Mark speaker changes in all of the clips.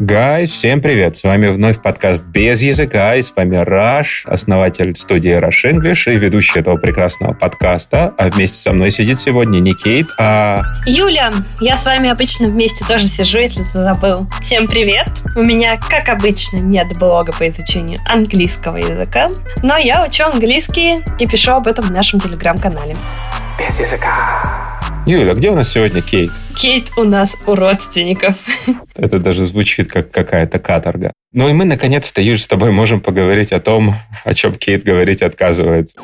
Speaker 1: Гайс, всем привет! С вами вновь подкаст «Без языка» и с вами Раш, основатель студии Rush English и ведущий этого прекрасного подкаста. А вместе со мной сидит сегодня не Кейт, а...
Speaker 2: Юля, я с вами обычно вместе тоже сижу, если ты забыл. Всем привет! У меня, как обычно, нет блога по изучению английского языка, но я учу английский и пишу об этом в нашем телеграм-канале.
Speaker 1: Без языка. Юля, а где у нас сегодня Кейт?
Speaker 2: Кейт у нас у родственников.
Speaker 1: Это даже звучит как какая-то каторга. Ну и мы, наконец-то, Юль, с тобой можем поговорить о том, о чем Кейт говорить отказывается.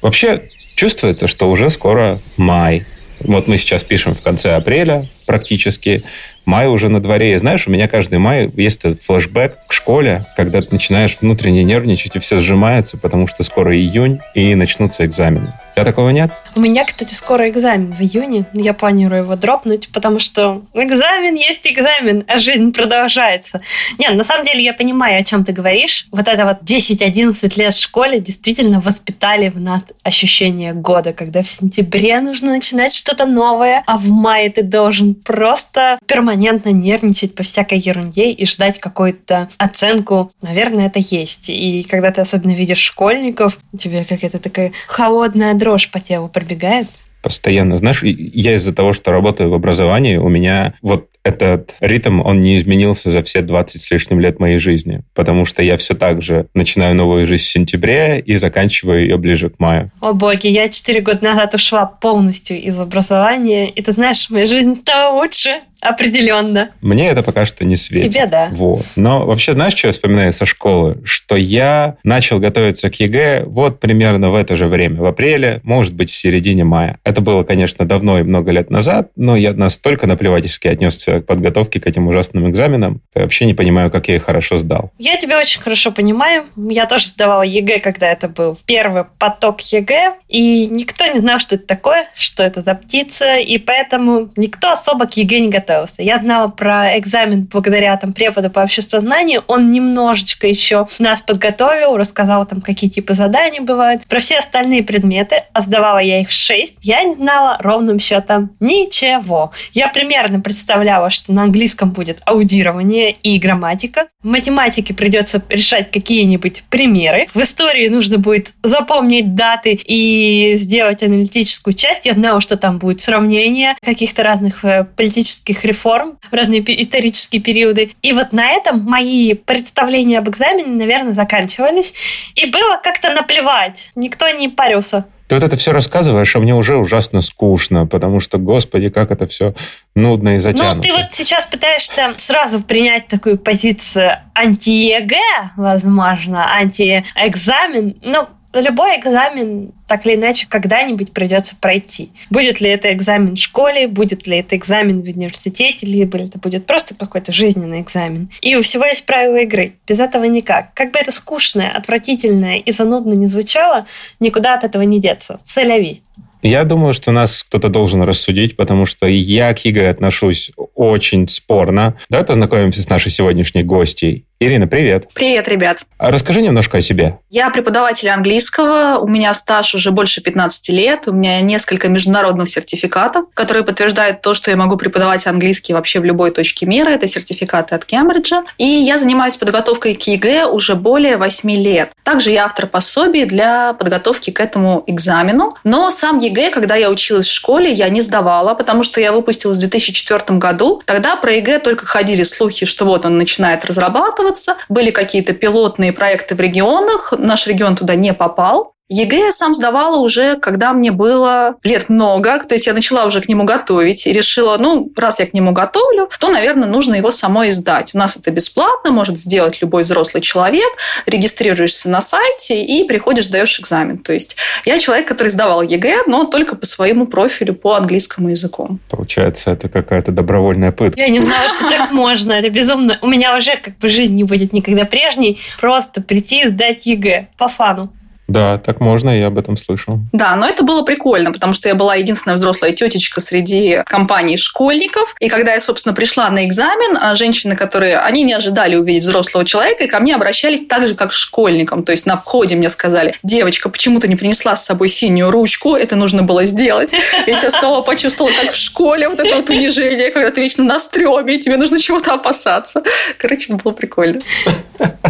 Speaker 1: Вообще, чувствуется, что уже скоро май. Вот мы сейчас пишем в конце апреля практически. Май уже на дворе. И знаешь, у меня каждый май есть этот флешбэк к школе, когда ты начинаешь внутренне нервничать, и все сжимается, потому что скоро июнь, и начнутся экзамены. У тебя такого нет?
Speaker 2: У меня, кстати, скоро экзамен в июне. Я планирую его дропнуть, потому что экзамен есть экзамен, а жизнь продолжается. Нет, на самом деле я понимаю, о чем ты говоришь. Вот это вот 10-11 лет в школе действительно воспитали в нас ощущение года, когда в сентябре нужно начинать что-то новое, а в мае ты должен просто перманентно нервничать по всякой ерунде и ждать какую-то оценку. Наверное, это есть. И когда ты особенно видишь школьников, тебе какая-то такая холодная дрожь по телу пробегает
Speaker 1: постоянно. Знаешь, я из-за того, что работаю в образовании, у меня вот этот ритм, он не изменился за все 20 с лишним лет моей жизни, потому что я все так же начинаю новую жизнь в сентябре и заканчиваю ее ближе к маю.
Speaker 2: О боги, я 4 года назад ушла полностью из образования, и ты знаешь, моя жизнь стала лучше. Определенно.
Speaker 1: Мне это пока что не светит.
Speaker 2: Тебе да.
Speaker 1: Вот. Но вообще, знаешь, что я вспоминаю со школы? Что я начал готовиться к ЕГЭ вот примерно в это же время, в апреле, может быть, в середине мая. Это было, конечно, давно и много лет назад, но я настолько наплевательски отнесся к подготовке к этим ужасным экзаменам. Я вообще не понимаю, как я их хорошо сдал.
Speaker 2: Я тебя очень хорошо понимаю. Я тоже сдавала ЕГЭ, когда это был первый поток ЕГЭ, и никто не знал, что это такое, что это за птица, и поэтому никто особо к ЕГЭ не готовился готовился. Я знала про экзамен благодаря там преподу по обществознанию. Он немножечко еще нас подготовил, рассказал там, какие типы заданий бывают. Про все остальные предметы, а сдавала я их шесть, я не знала ровным счетом ничего. Я примерно представляла, что на английском будет аудирование и грамматика. В математике придется решать какие-нибудь примеры. В истории нужно будет запомнить даты и сделать аналитическую часть. Я знала, что там будет сравнение каких-то разных э, политических исторических реформ в разные исторические периоды. И вот на этом мои представления об экзамене, наверное, заканчивались. И было как-то наплевать. Никто не парился.
Speaker 1: Ты вот это все рассказываешь, а мне уже ужасно скучно, потому что, господи, как это все нудно и затянуто.
Speaker 2: Ну, ты вот сейчас пытаешься сразу принять такую позицию анти-ЕГЭ, возможно, анти-экзамен. Ну, любой экзамен так или иначе когда-нибудь придется пройти. Будет ли это экзамен в школе, будет ли это экзамен в университете, либо это будет просто какой-то жизненный экзамен. И у всего есть правила игры. Без этого никак. Как бы это скучное, отвратительное и занудно не звучало, никуда от этого не деться. Се ля ви.
Speaker 1: Я думаю, что нас кто-то должен рассудить, потому что я к ЕГЭ отношусь очень спорно. Давай познакомимся с нашей сегодняшней гостьей. Ирина, привет.
Speaker 3: Привет, ребят.
Speaker 1: А расскажи немножко о себе.
Speaker 3: Я преподаватель английского, у меня стаж уже больше 15 лет, у меня несколько международных сертификатов, которые подтверждают то, что я могу преподавать английский вообще в любой точке мира. Это сертификаты от Кембриджа. И я занимаюсь подготовкой к ЕГЭ уже более 8 лет. Также я автор пособий для подготовки к этому экзамену. Но сам ЕГЭ, когда я училась в школе, я не сдавала, потому что я выпустилась в 2004 году. Тогда про ЕГЭ только ходили слухи, что вот он начинает разрабатывать, вкладываться. Были какие-то пилотные проекты в регионах. Наш регион туда не попал. ЕГЭ я сам сдавала уже, когда мне было лет много, то есть я начала уже к нему готовить и решила, ну, раз я к нему готовлю, то, наверное, нужно его самой и сдать. У нас это бесплатно, может сделать любой взрослый человек, регистрируешься на сайте и приходишь, сдаешь экзамен. То есть я человек, который сдавал ЕГЭ, но только по своему профилю по английскому языку.
Speaker 1: Получается, это какая-то добровольная пытка.
Speaker 2: Я не знала, что так можно. Это безумно. У меня уже как бы жизнь не будет никогда прежней. Просто прийти и сдать ЕГЭ по фану.
Speaker 1: Да, так можно, я об этом слышал.
Speaker 3: Да, но это было прикольно, потому что я была единственная взрослая тетечка среди компании школьников. И когда я, собственно, пришла на экзамен, а женщины, которые, они не ожидали увидеть взрослого человека, и ко мне обращались так же, как к школьникам. То есть на входе мне сказали, девочка, почему ты не принесла с собой синюю ручку? Это нужно было сделать. И я снова почувствовала, как в школе, вот это вот унижение, когда ты вечно на стреме, и тебе нужно чего-то опасаться. Короче, это было прикольно.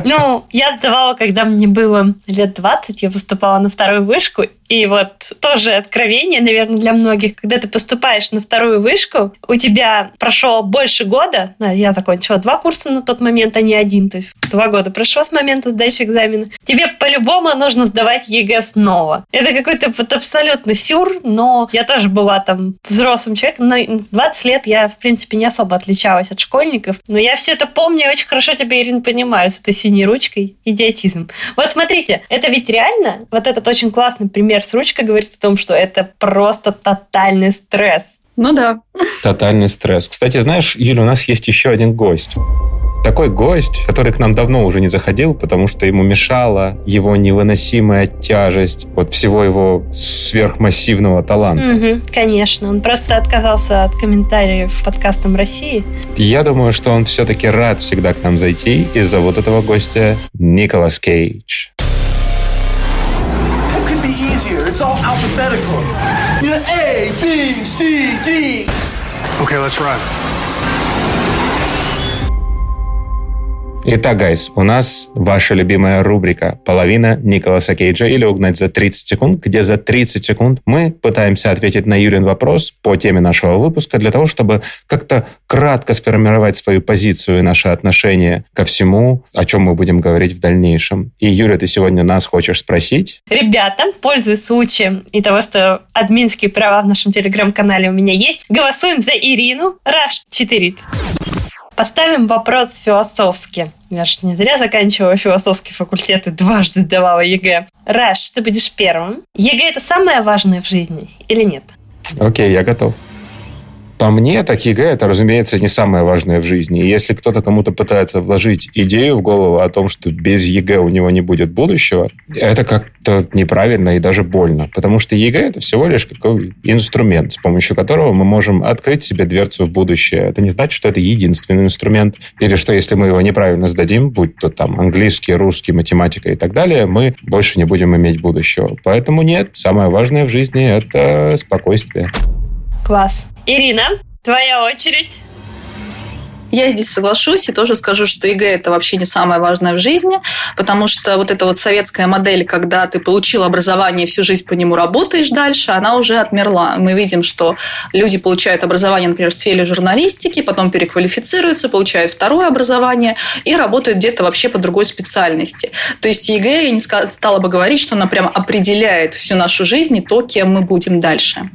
Speaker 2: Ну, я сдавала, когда мне было лет 20, я поступала на вторую вышку, и вот тоже откровение, наверное, для многих. Когда ты поступаешь на вторую вышку, у тебя прошло больше года, я закончила два курса на тот момент, а не один, то есть два года прошло с момента сдачи экзамена. Тебе по-любому нужно сдавать ЕГЭ снова. Это какой-то вот абсолютно сюр, но я тоже была там взрослым человеком, но 20 лет я, в принципе, не особо отличалась от школьников, но я все это помню и очень хорошо тебя, Ирина, понимаю с этой синей ручкой. Идиотизм. Вот смотрите, это ведь реально, вот этот очень классный пример с ручкой говорит о том, что это просто тотальный стресс.
Speaker 3: Ну да.
Speaker 1: Тотальный стресс. Кстати, знаешь, Юля, у нас есть еще один гость. Такой гость, который к нам давно уже не заходил, потому что ему мешала его невыносимая тяжесть вот всего его сверхмассивного таланта.
Speaker 2: Угу, конечно, он просто отказался от комментариев подкастом России.
Speaker 1: Я думаю, что он все-таки рад всегда к нам зайти. И зовут этого гостя Николас Кейдж. It's all alphabetical. A, B, C, D. Okay, let's run. Итак, гайс, у нас ваша любимая рубрика «Половина Николаса Кейджа» или «Угнать за 30 секунд», где за 30 секунд мы пытаемся ответить на Юрин вопрос по теме нашего выпуска для того, чтобы как-то кратко сформировать свою позицию и наше отношение ко всему, о чем мы будем говорить в дальнейшем. И, Юрия, ты сегодня нас хочешь спросить?
Speaker 2: Ребята, пользуясь случаем и того, что админские права в нашем телеграм-канале у меня есть, голосуем за Ирину. Раш 4. Поставим вопрос философски. Я же не зря заканчивала философский факультет и дважды сдавала ЕГЭ. Раш, ты будешь первым. ЕГЭ – это самое важное в жизни или нет?
Speaker 1: Окей, я готов. По мне, так ЕГЭ – это, разумеется, не самое важное в жизни. И если кто-то кому-то пытается вложить идею в голову о том, что без ЕГЭ у него не будет будущего, это как-то неправильно и даже больно. Потому что ЕГЭ – это всего лишь какой инструмент, с помощью которого мы можем открыть себе дверцу в будущее. Это не значит, что это единственный инструмент. Или что, если мы его неправильно сдадим, будь то там английский, русский, математика и так далее, мы больше не будем иметь будущего. Поэтому нет, самое важное в жизни – это спокойствие.
Speaker 2: Класс. Ирина, твоя очередь.
Speaker 3: Я здесь соглашусь и тоже скажу, что ЕГЭ это вообще не самое важное в жизни, потому что вот эта вот советская модель, когда ты получил образование, всю жизнь по нему работаешь дальше, она уже отмерла. Мы видим, что люди получают образование, например, в сфере журналистики, потом переквалифицируются, получают второе образование и работают где-то вообще по другой специальности. То есть ЕГЭ, я не стала бы говорить, что она прям определяет всю нашу жизнь и то, кем мы будем дальше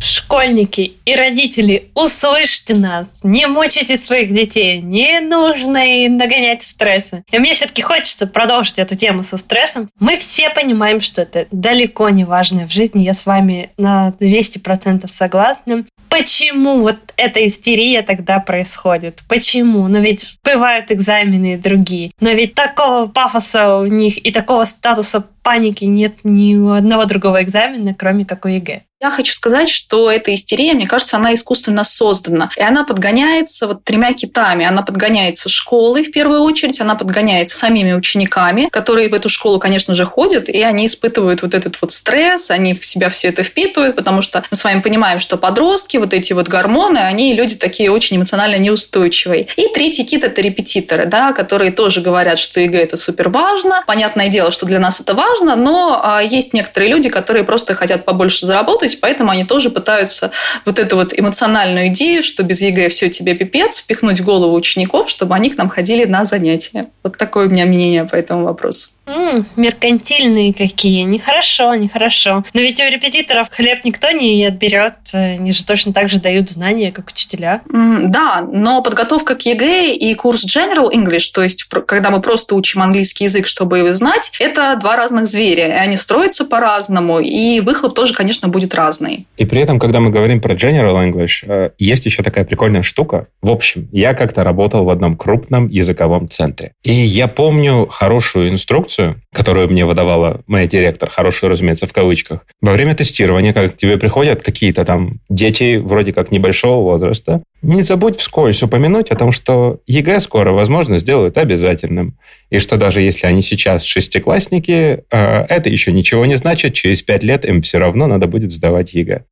Speaker 2: школьники и родители, услышьте нас, не мучайте своих детей, не нужно и нагонять стресса. И мне все-таки хочется продолжить эту тему со стрессом. Мы все понимаем, что это далеко не важно в жизни, я с вами на 200% согласна. Почему вот эта истерия тогда происходит? Почему? Но ведь бывают экзамены и другие. Но ведь такого пафоса у них и такого статуса паники нет ни у одного другого экзамена, кроме как у ЕГЭ.
Speaker 3: Я хочу сказать, что эта истерия, мне кажется, она искусственно создана. И она подгоняется вот тремя китами. Она подгоняется школой в первую очередь, она подгоняется самими учениками, которые в эту школу, конечно же, ходят, и они испытывают вот этот вот стресс, они в себя все это впитывают, потому что мы с вами понимаем, что подростки, вот эти вот гормоны, они люди такие очень эмоционально неустойчивые. И третий кит – это репетиторы, да, которые тоже говорят, что ЕГЭ – это супер важно. Понятное дело, что для нас это важно, но а, есть некоторые люди, которые просто хотят побольше заработать, работать, поэтому они тоже пытаются вот эту вот эмоциональную идею, что без ЕГЭ все тебе пипец, впихнуть в голову учеников, чтобы они к нам ходили на занятия. Вот такое у меня мнение по этому вопросу.
Speaker 2: М-м, меркантильные какие. Нехорошо, нехорошо. Но ведь у репетиторов хлеб никто не отберет. Они же точно так же дают знания, как учителя.
Speaker 3: М-м, да, но подготовка к ЕГЭ и курс General English, то есть когда мы просто учим английский язык, чтобы его знать, это два разных зверя. И они строятся по-разному, и выхлоп тоже, конечно, будет разный.
Speaker 1: И при этом, когда мы говорим про General English, э, есть еще такая прикольная штука. В общем, я как-то работал в одном крупном языковом центре. И я помню хорошую инструкцию, инструкцию, которую мне выдавала моя директор, хорошую, разумеется, в кавычках. Во время тестирования, как к тебе приходят какие-то там дети вроде как небольшого возраста, не забудь вскользь упомянуть о том, что ЕГЭ скоро, возможно, сделают обязательным. И что даже если они сейчас шестиклассники, э, это еще ничего не значит. Через пять лет им все равно надо будет сдавать ЕГЭ.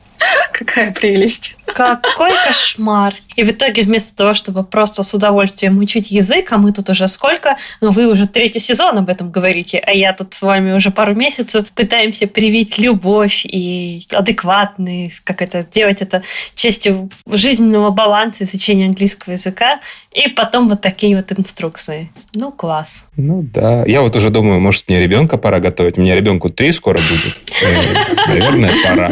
Speaker 3: Какая прелесть.
Speaker 2: Какой кошмар. И в итоге вместо того, чтобы просто с удовольствием учить язык, а мы тут уже сколько, ну вы уже третий сезон об этом говорите, а я тут с вами уже пару месяцев пытаемся привить любовь и адекватный, как это, делать это частью жизненного баланса изучения английского языка, и потом вот такие вот инструкции. Ну, класс.
Speaker 1: Ну да. Я вот уже думаю, может, мне ребенка пора готовить. У меня ребенку три скоро будет. Э, наверное, пора.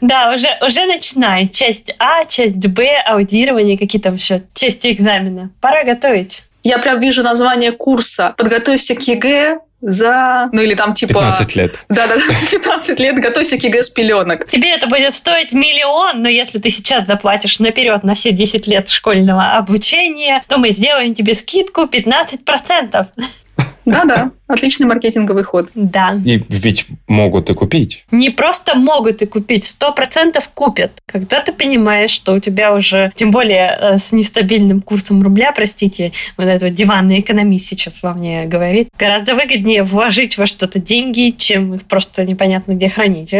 Speaker 2: Да, уже, уже начинай. Часть А, часть Б, аудирование, какие там еще части экзамена. Пора готовить.
Speaker 3: Я прям вижу название курса «Подготовься к ЕГЭ за... Ну или там типа...
Speaker 1: 15 лет.
Speaker 3: Да-да-да, за 15 лет готовься к ЕГЭ с пеленок.
Speaker 2: Тебе это будет стоить миллион, но если ты сейчас заплатишь наперед на все 10 лет школьного обучения, то мы сделаем тебе скидку 15%.
Speaker 3: Да-да, отличный маркетинговый ход.
Speaker 2: Да.
Speaker 1: И ведь могут и купить.
Speaker 2: Не просто могут и купить, сто процентов купят. Когда ты понимаешь, что у тебя уже, тем более э, с нестабильным курсом рубля, простите, вот этот вот диванный экономист сейчас во мне говорит, гораздо выгоднее вложить во что-то деньги, чем их просто непонятно где хранить.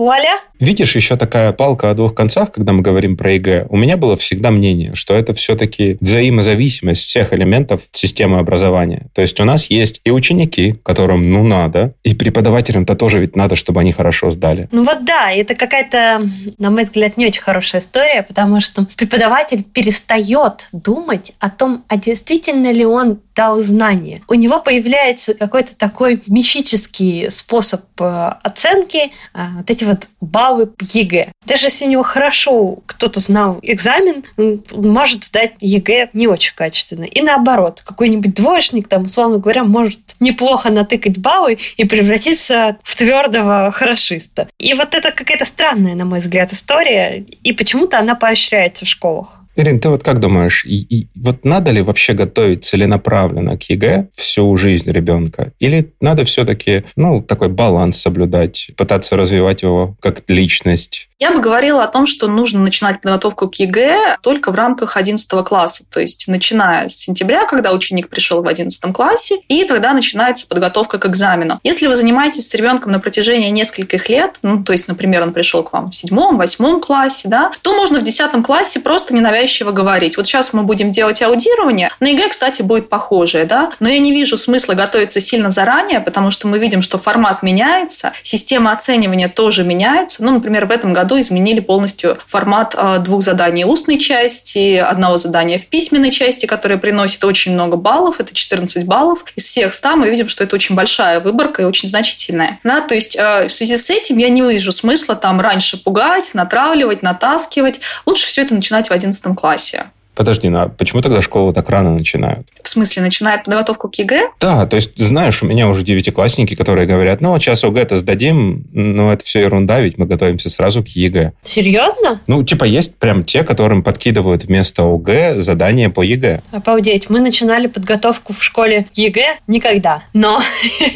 Speaker 2: Вуаля!
Speaker 1: Видишь, еще такая палка о двух концах, когда мы говорим про ЕГЭ. У меня было всегда мнение, что это все-таки взаимозависимость всех элементов системы образования. То есть у нас есть и ученики, которым ну надо, и преподавателям-то тоже ведь надо, чтобы они хорошо сдали.
Speaker 2: Ну вот да, это какая-то, на мой взгляд, не очень хорошая история, потому что преподаватель перестает думать о том, а действительно ли он дал знания. У него появляется какой-то такой мифический способ э, оценки, э, вот эти вот баллы ЕГЭ. Даже если у него хорошо кто-то знал экзамен, он может сдать ЕГЭ не очень качественно. И наоборот, какой-нибудь двоечник, там, условно говоря, может неплохо натыкать баллы и превратиться в твердого хорошиста. И вот это какая-то странная, на мой взгляд, история, и почему-то она поощряется в школах.
Speaker 1: Ирин, ты вот как думаешь, и, и вот надо ли вообще готовить целенаправленно к ЕГЭ всю жизнь ребенка? Или надо все-таки, ну, такой баланс соблюдать, пытаться развивать его как личность?
Speaker 3: Я бы говорила о том, что нужно начинать подготовку к ЕГЭ только в рамках 11 класса, то есть начиная с сентября, когда ученик пришел в 11 классе, и тогда начинается подготовка к экзамену. Если вы занимаетесь с ребенком на протяжении нескольких лет, ну, то есть, например, он пришел к вам в седьмом, восьмом классе, да, то можно в 10 классе просто ненавязчиво говорить. Вот сейчас мы будем делать аудирование. На ЕГЭ, кстати, будет похожее, да, но я не вижу смысла готовиться сильно заранее, потому что мы видим, что формат меняется, система оценивания тоже меняется. Ну, например, в этом году изменили полностью формат а, двух заданий устной части, одного задания в письменной части, которое приносит очень много баллов, это 14 баллов. Из всех 100 мы видим, что это очень большая выборка и очень значительная. Да, то есть а, в связи с этим я не вижу смысла там раньше пугать, натравливать, натаскивать. Лучше все это начинать в 11 классе.
Speaker 1: Подожди, ну а почему тогда школу так рано начинают?
Speaker 3: В смысле, начинают подготовку к ЕГЭ?
Speaker 1: Да, то есть, знаешь, у меня уже девятиклассники, которые говорят, ну, сейчас ОГЭ-то сдадим, но это все ерунда, ведь мы готовимся сразу к ЕГЭ.
Speaker 2: Серьезно?
Speaker 1: Ну, типа, есть прям те, которым подкидывают вместо ОГЭ задание по ЕГЭ.
Speaker 2: Обалдеть, мы начинали подготовку в школе ЕГЭ никогда, но,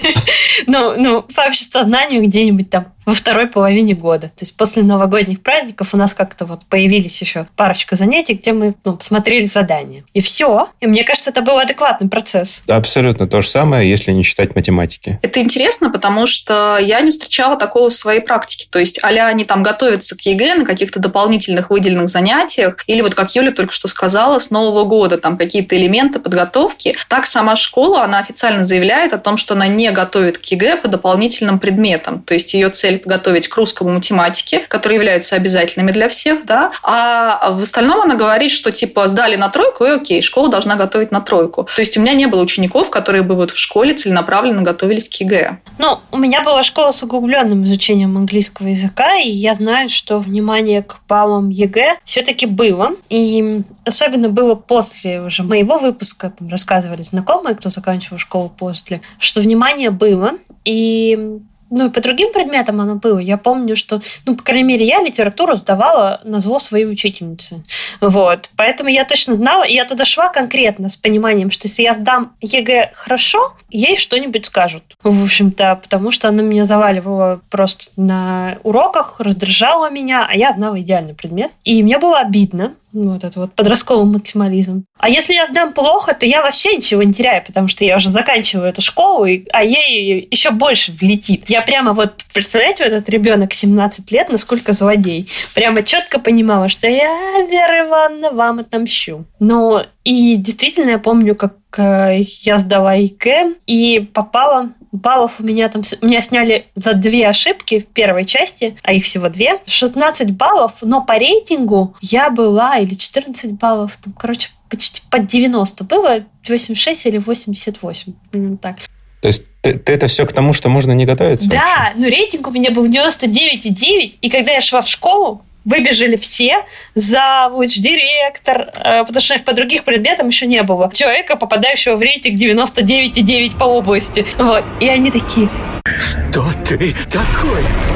Speaker 2: ну, ну, по обществознанию где-нибудь там во второй половине года. То есть после новогодних праздников у нас как-то вот появились еще парочка занятий, где мы ну, смотрели задания. И все. И мне кажется, это был адекватный процесс.
Speaker 1: Абсолютно то же самое, если не считать математики.
Speaker 3: Это интересно, потому что я не встречала такого в своей практике. То есть а они там готовятся к ЕГЭ на каких-то дополнительных выделенных занятиях, или вот как Юля только что сказала, с Нового года там какие-то элементы подготовки. Так сама школа, она официально заявляет о том, что она не готовит к ЕГЭ по дополнительным предметам. То есть ее цель подготовить к русскому, математике, которые являются обязательными для всех, да, а в остальном она говорит, что типа сдали на тройку, и окей, школа должна готовить на тройку. То есть у меня не было учеников, которые бы вот в школе целенаправленно готовились к ЕГЭ.
Speaker 2: Ну, у меня была школа с углубленным изучением английского языка, и я знаю, что внимание к баллам ЕГЭ все-таки было. И особенно было после уже моего выпуска, рассказывали знакомые, кто заканчивал школу после, что внимание было. И ну и по другим предметам оно было. Я помню, что, ну, по крайней мере, я литературу сдавала назло своей учительнице. Вот. Поэтому я точно знала, и я туда шла конкретно с пониманием, что если я сдам ЕГЭ хорошо, ей что-нибудь скажут. В общем-то, потому что она меня заваливала просто на уроках, раздражала меня, а я знала идеальный предмет. И мне было обидно, вот это вот подростковый максимализм. А если я сдам плохо, то я вообще ничего не теряю, потому что я уже заканчиваю эту школу, а ей еще больше влетит. Я прямо вот, представляете, вот этот ребенок 17 лет, насколько злодей. Прямо четко понимала, что я, Вера Ивановна, вам отомщу. Но и действительно я помню, как э, я сдала ЕГЭ и попала баллов у меня там... Меня сняли за две ошибки в первой части, а их всего две. 16 баллов, но по рейтингу я была, или 14 баллов, там, короче, почти под 90 было, 86 или 88, так.
Speaker 1: То есть ты, ты это все к тому, что можно не готовиться?
Speaker 2: Да, вообще? но рейтинг у меня был 99,9, и когда я шла в школу, выбежали все, завуч, директор, э, потому что по других предметам еще не было человека, попадающего в рейтинг 99,9 по области. Вот. И они такие...
Speaker 4: Что ты такой?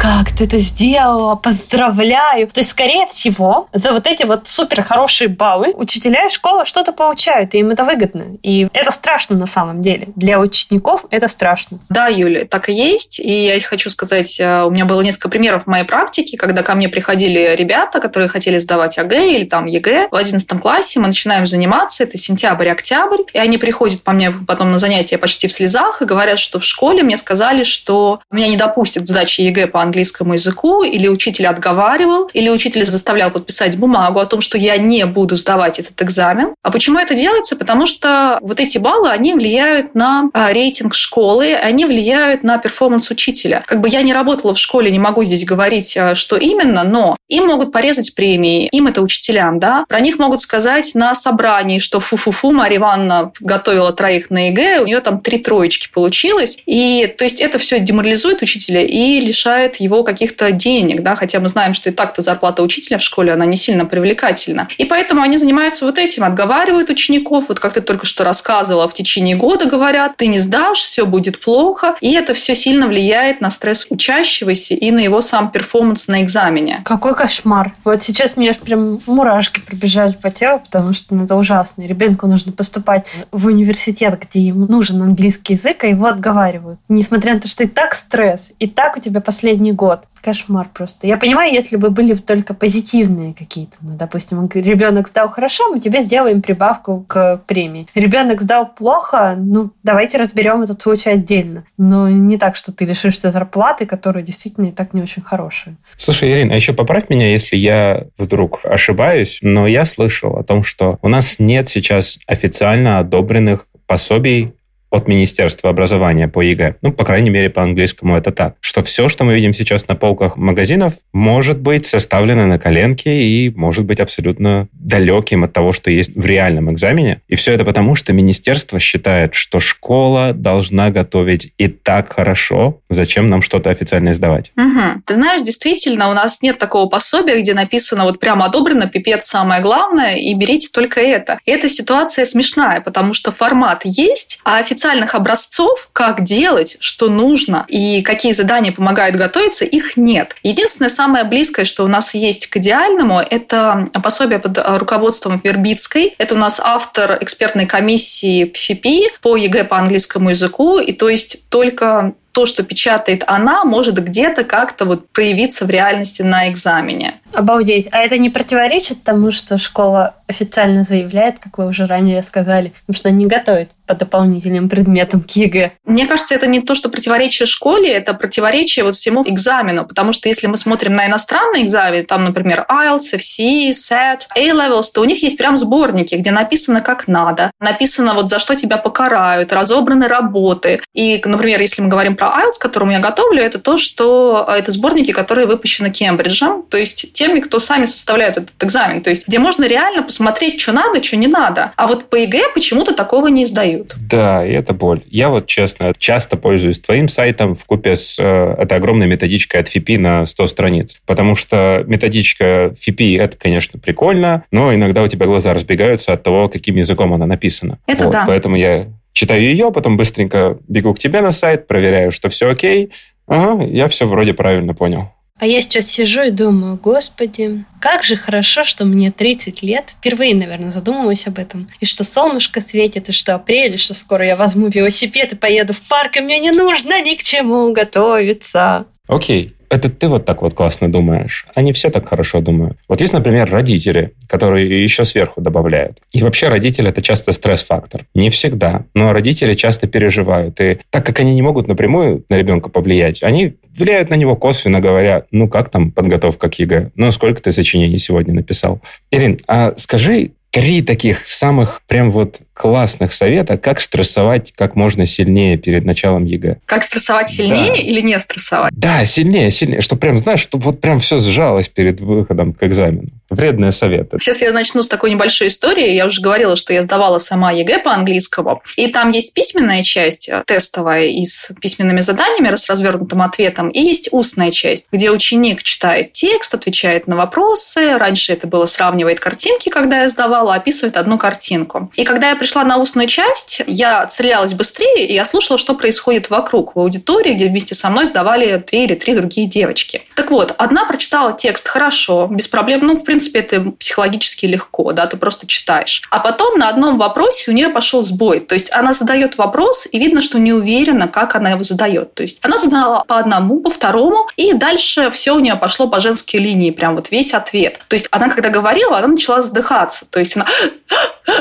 Speaker 2: Как ты это сделала, поздравляю. То есть, скорее всего, за вот эти вот супер хорошие баллы учителя и школа что-то получают, и им это выгодно. И это страшно на самом деле. Для учеников это страшно.
Speaker 3: Да, Юля, так и есть. И я хочу сказать, э, у меня было несколько примеров в моей практике, когда ко мне приходили ребята, которые хотели сдавать ОГЭ или там ЕГЭ в 11 классе, мы начинаем заниматься, это сентябрь-октябрь, и они приходят ко мне потом на занятия почти в слезах и говорят, что в школе мне сказали, что меня не допустят к ЕГЭ по языку, или учитель отговаривал, или учитель заставлял подписать бумагу о том, что я не буду сдавать этот экзамен. А почему это делается? Потому что вот эти баллы, они влияют на а, рейтинг школы, они влияют на performance учителя. Как бы я не работала в школе, не могу здесь говорить, а, что именно, но им могут порезать премии, им это учителям, да. Про них могут сказать на собрании, что фу-фу-фу, Мария Ивановна готовила троих на ЕГЭ, у нее там три троечки получилось. И то есть это все деморализует учителя и лишает его каких-то денег, да, хотя мы знаем, что и так-то зарплата учителя в школе, она не сильно привлекательна. И поэтому они занимаются вот этим, отговаривают учеников, вот как ты только что рассказывала, в течение года говорят, ты не сдашь, все будет плохо, и это все сильно влияет на стресс учащегося и на его сам performance на экзамене.
Speaker 2: Какой кошмар. Вот сейчас мне прям мурашки пробежали по телу, потому что ну, это ужасно. Ребенку нужно поступать в университет, где ему нужен английский язык, а его отговаривают. Несмотря на то, что и так стресс, и так у тебя последний последний год. Кошмар просто. Я понимаю, если бы были только позитивные какие-то. Ну, допустим, ребенок сдал хорошо, мы тебе сделаем прибавку к премии. Ребенок сдал плохо, ну, давайте разберем этот случай отдельно. Но не так, что ты лишишься зарплаты, которая действительно и так не очень хорошая.
Speaker 1: Слушай, Ирина, а еще поправь меня, если я вдруг ошибаюсь, но я слышал о том, что у нас нет сейчас официально одобренных пособий от Министерства образования по ЕГЭ. Ну, по крайней мере, по английскому это так. Что все, что мы видим сейчас на полках магазинов, может быть составлено на коленке и может быть абсолютно далеким от того, что есть в реальном экзамене. И все это потому, что министерство считает, что школа должна готовить и так хорошо, зачем нам что-то официально сдавать.
Speaker 3: Угу. Ты знаешь, действительно, у нас нет такого пособия, где написано вот прямо одобрено ФИПИ, самое главное, и берите только это. И эта ситуация смешная, потому что формат есть, а официально официальных образцов, как делать, что нужно и какие задания помогают готовиться, их нет. Единственное, самое близкое, что у нас есть к идеальному, это пособие под руководством Вербицкой. Это у нас автор экспертной комиссии ФИПИ по ЕГЭ по английскому языку. И то есть только то, что печатает она, может где-то как-то вот проявиться в реальности на экзамене.
Speaker 2: Обалдеть. А это не противоречит тому, что школа официально заявляет, как вы уже ранее сказали, что они готовят по дополнительным предметам к ЕГЭ?
Speaker 3: Мне кажется, это не то, что противоречие школе, это противоречие вот всему экзамену, потому что если мы смотрим на иностранные экзамены, там, например, IELTS, FCE, SAT, A-Levels, то у них есть прям сборники, где написано как надо, написано вот за что тебя покарают, разобраны работы. И, например, если мы говорим про IELTS, к которому я готовлю, это то, что э, это сборники, которые выпущены Кембриджем, то есть теми, кто сами составляют этот экзамен, то есть где можно реально посмотреть, что надо, что не надо. А вот по ЕГЭ почему-то такого не издают.
Speaker 1: Да, и это боль. Я вот, честно, часто пользуюсь твоим сайтом в купе с э, этой огромной методичкой от ФИПИ на 100 страниц, потому что методичка ФИПИ – это, конечно, прикольно, но иногда у тебя глаза разбегаются от того, каким языком она написана.
Speaker 3: Это
Speaker 1: вот,
Speaker 3: да.
Speaker 1: Поэтому я Читаю ее, потом быстренько бегу к тебе на сайт, проверяю, что все окей. Ага, я все вроде правильно понял.
Speaker 2: А я сейчас сижу и думаю, господи, как же хорошо, что мне 30 лет. Впервые, наверное, задумываюсь об этом. И что солнышко светит, и что апрель, и что скоро я возьму велосипед и поеду в парк, и мне не нужно ни к чему готовиться.
Speaker 1: Окей, это ты вот так вот классно думаешь. Они все так хорошо думают. Вот есть, например, родители, которые еще сверху добавляют. И вообще родители – это часто стресс-фактор. Не всегда, но родители часто переживают. И так как они не могут напрямую на ребенка повлиять, они влияют на него косвенно, говоря, ну как там подготовка к ЕГЭ? Ну сколько ты сочинений сегодня написал? Ирин, а скажи три таких самых прям вот классных совета, как стрессовать как можно сильнее перед началом ЕГЭ.
Speaker 3: Как стрессовать сильнее да. или не стрессовать?
Speaker 1: Да, сильнее, сильнее. Что прям, знаешь, чтобы вот прям все сжалось перед выходом к экзамену. Вредные советы.
Speaker 3: Сейчас я начну с такой небольшой истории. Я уже говорила, что я сдавала сама ЕГЭ по английскому. И там есть письменная часть, э, тестовая, и с письменными заданиями, с развернутым ответом, и есть устная часть, где ученик читает текст, отвечает на вопросы. Раньше это было сравнивает картинки, когда я сдавала, описывает одну картинку. И когда я пришла на устную часть, я отстрелялась быстрее, и я слушала, что происходит вокруг, в аудитории, где вместе со мной сдавали две или три другие девочки. Так вот, одна прочитала текст хорошо, без проблем. Ну, в принципе, это психологически легко, да, ты просто читаешь. А потом на одном вопросе у нее пошел сбой. То есть она задает вопрос, и видно, что не уверена, как она его задает. То есть она задала по одному, по второму, и дальше все у нее пошло по женской линии, прям вот весь ответ. То есть она, когда говорила, она начала задыхаться. То есть она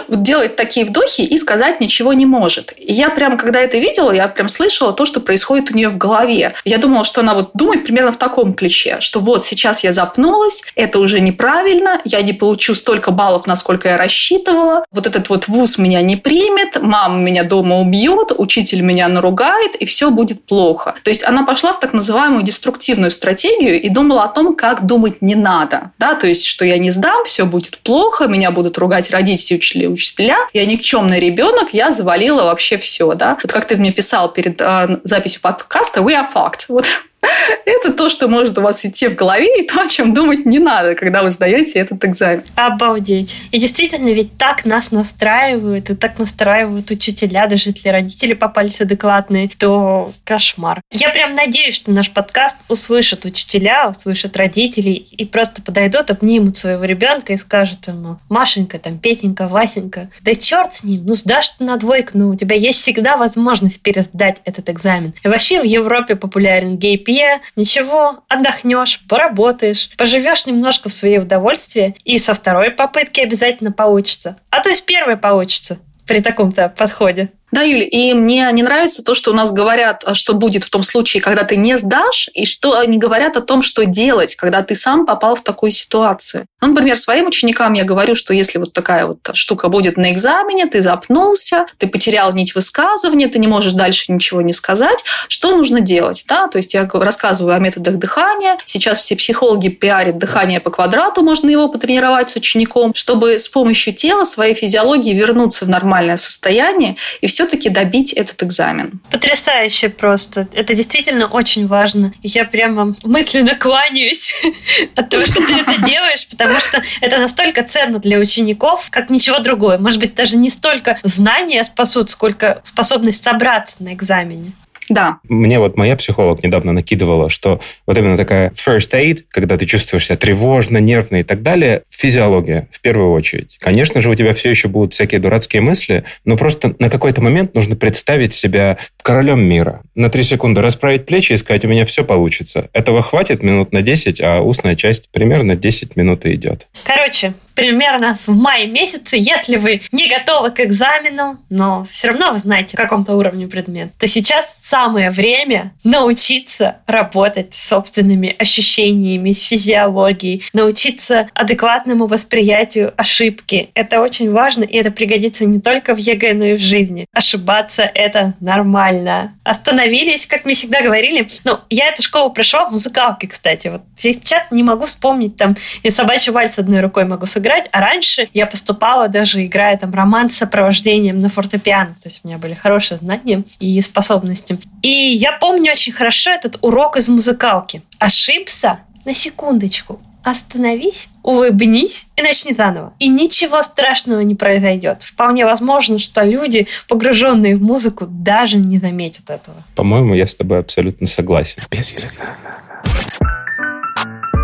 Speaker 3: делает такие вдохи, и сказать ничего не может. И я прям, когда это видела, я прям слышала то, что происходит у нее в голове. Я думала, что она вот думает примерно в таком ключе, что вот сейчас я запнулась, это уже неправильно, я не получу столько баллов, насколько я рассчитывала, вот этот вот вуз меня не примет, мама меня дома убьет, учитель меня наругает, и все будет плохо. То есть она пошла в так называемую деструктивную стратегию и думала о том, как думать не надо. Да, то есть, что я не сдам, все будет плохо, меня будут ругать родители, учителя, учителя, я никчемный ребенок, я завалила вообще все, да. Вот как ты мне писал перед э, записью подкаста, we are fucked. Вот Это то, что может у вас идти в голове, и то, о чем думать не надо, когда вы сдаете этот экзамен.
Speaker 2: Обалдеть. И действительно, ведь так нас настраивают, и так настраивают учителя, даже если родители попались адекватные, то кошмар. Я прям надеюсь, что наш подкаст услышат учителя, услышат родителей, и просто подойдут, обнимут своего ребенка и скажут ему, Машенька, там, Петенька, Васенька, да черт с ним, ну сдашь ты на двойку, ну у тебя есть всегда возможность пересдать этот экзамен. И вообще в Европе популярен гей себе, ничего, отдохнешь, поработаешь, поживешь немножко в свое удовольствие, и со второй попытки обязательно получится. А то есть первой получится при таком-то подходе.
Speaker 3: Да, Юля, и мне не нравится то, что у нас говорят, а что будет в том случае, когда ты не сдашь, и что они говорят о том, что делать, когда ты сам попал в такую ситуацию. Ну, например, своим ученикам я говорю, что если вот такая вот штука будет на экзамене, ты запнулся, ты потерял нить высказывания, ты не можешь дальше ничего не сказать, что нужно делать? Да? То есть я рассказываю о методах дыхания. Сейчас все психологи пиарят дыхание по квадрату, можно его потренировать с учеником, чтобы с помощью тела, своей физиологии вернуться в нормальное состояние и все все-таки добить этот экзамен.
Speaker 2: Потрясающе просто. Это действительно очень важно. Я прямо мысленно кланяюсь от того, что ты это делаешь, потому что это настолько ценно для учеников, как ничего другое. Может быть, даже не столько знания спасут, сколько способность собраться на экзамене.
Speaker 3: Да.
Speaker 1: Мне вот моя психолог недавно накидывала, что вот именно такая first aid, когда ты чувствуешь себя тревожно, нервно и так далее, физиология в первую очередь. Конечно же, у тебя все еще будут всякие дурацкие мысли, но просто на какой-то момент нужно представить себя королем мира. На три секунды расправить плечи и сказать, у меня все получится. Этого хватит минут на 10, а устная часть примерно 10 минут и идет.
Speaker 2: Короче, примерно в мае месяце, если вы не готовы к экзамену, но все равно вы знаете, в каком-то уровне предмет, то сейчас самое время научиться работать с собственными ощущениями, с физиологией, научиться адекватному восприятию ошибки. Это очень важно, и это пригодится не только в ЕГЭ, но и в жизни. Ошибаться – это нормально. Остановились, как мне всегда говорили. Ну, я эту школу прошла в музыкалке, кстати. Вот сейчас не могу вспомнить там, и собачий вальс одной рукой могу сыграть, играть, а раньше я поступала даже играя там роман с сопровождением на фортепиано, то есть у меня были хорошие знания и способности. И я помню очень хорошо этот урок из музыкалки. Ошибся на секундочку. остановись, улыбнись и начни заново. И ничего страшного не произойдет. Вполне возможно, что люди, погруженные в музыку, даже не заметят этого.
Speaker 1: По-моему, я с тобой абсолютно согласен.
Speaker 4: Без языка.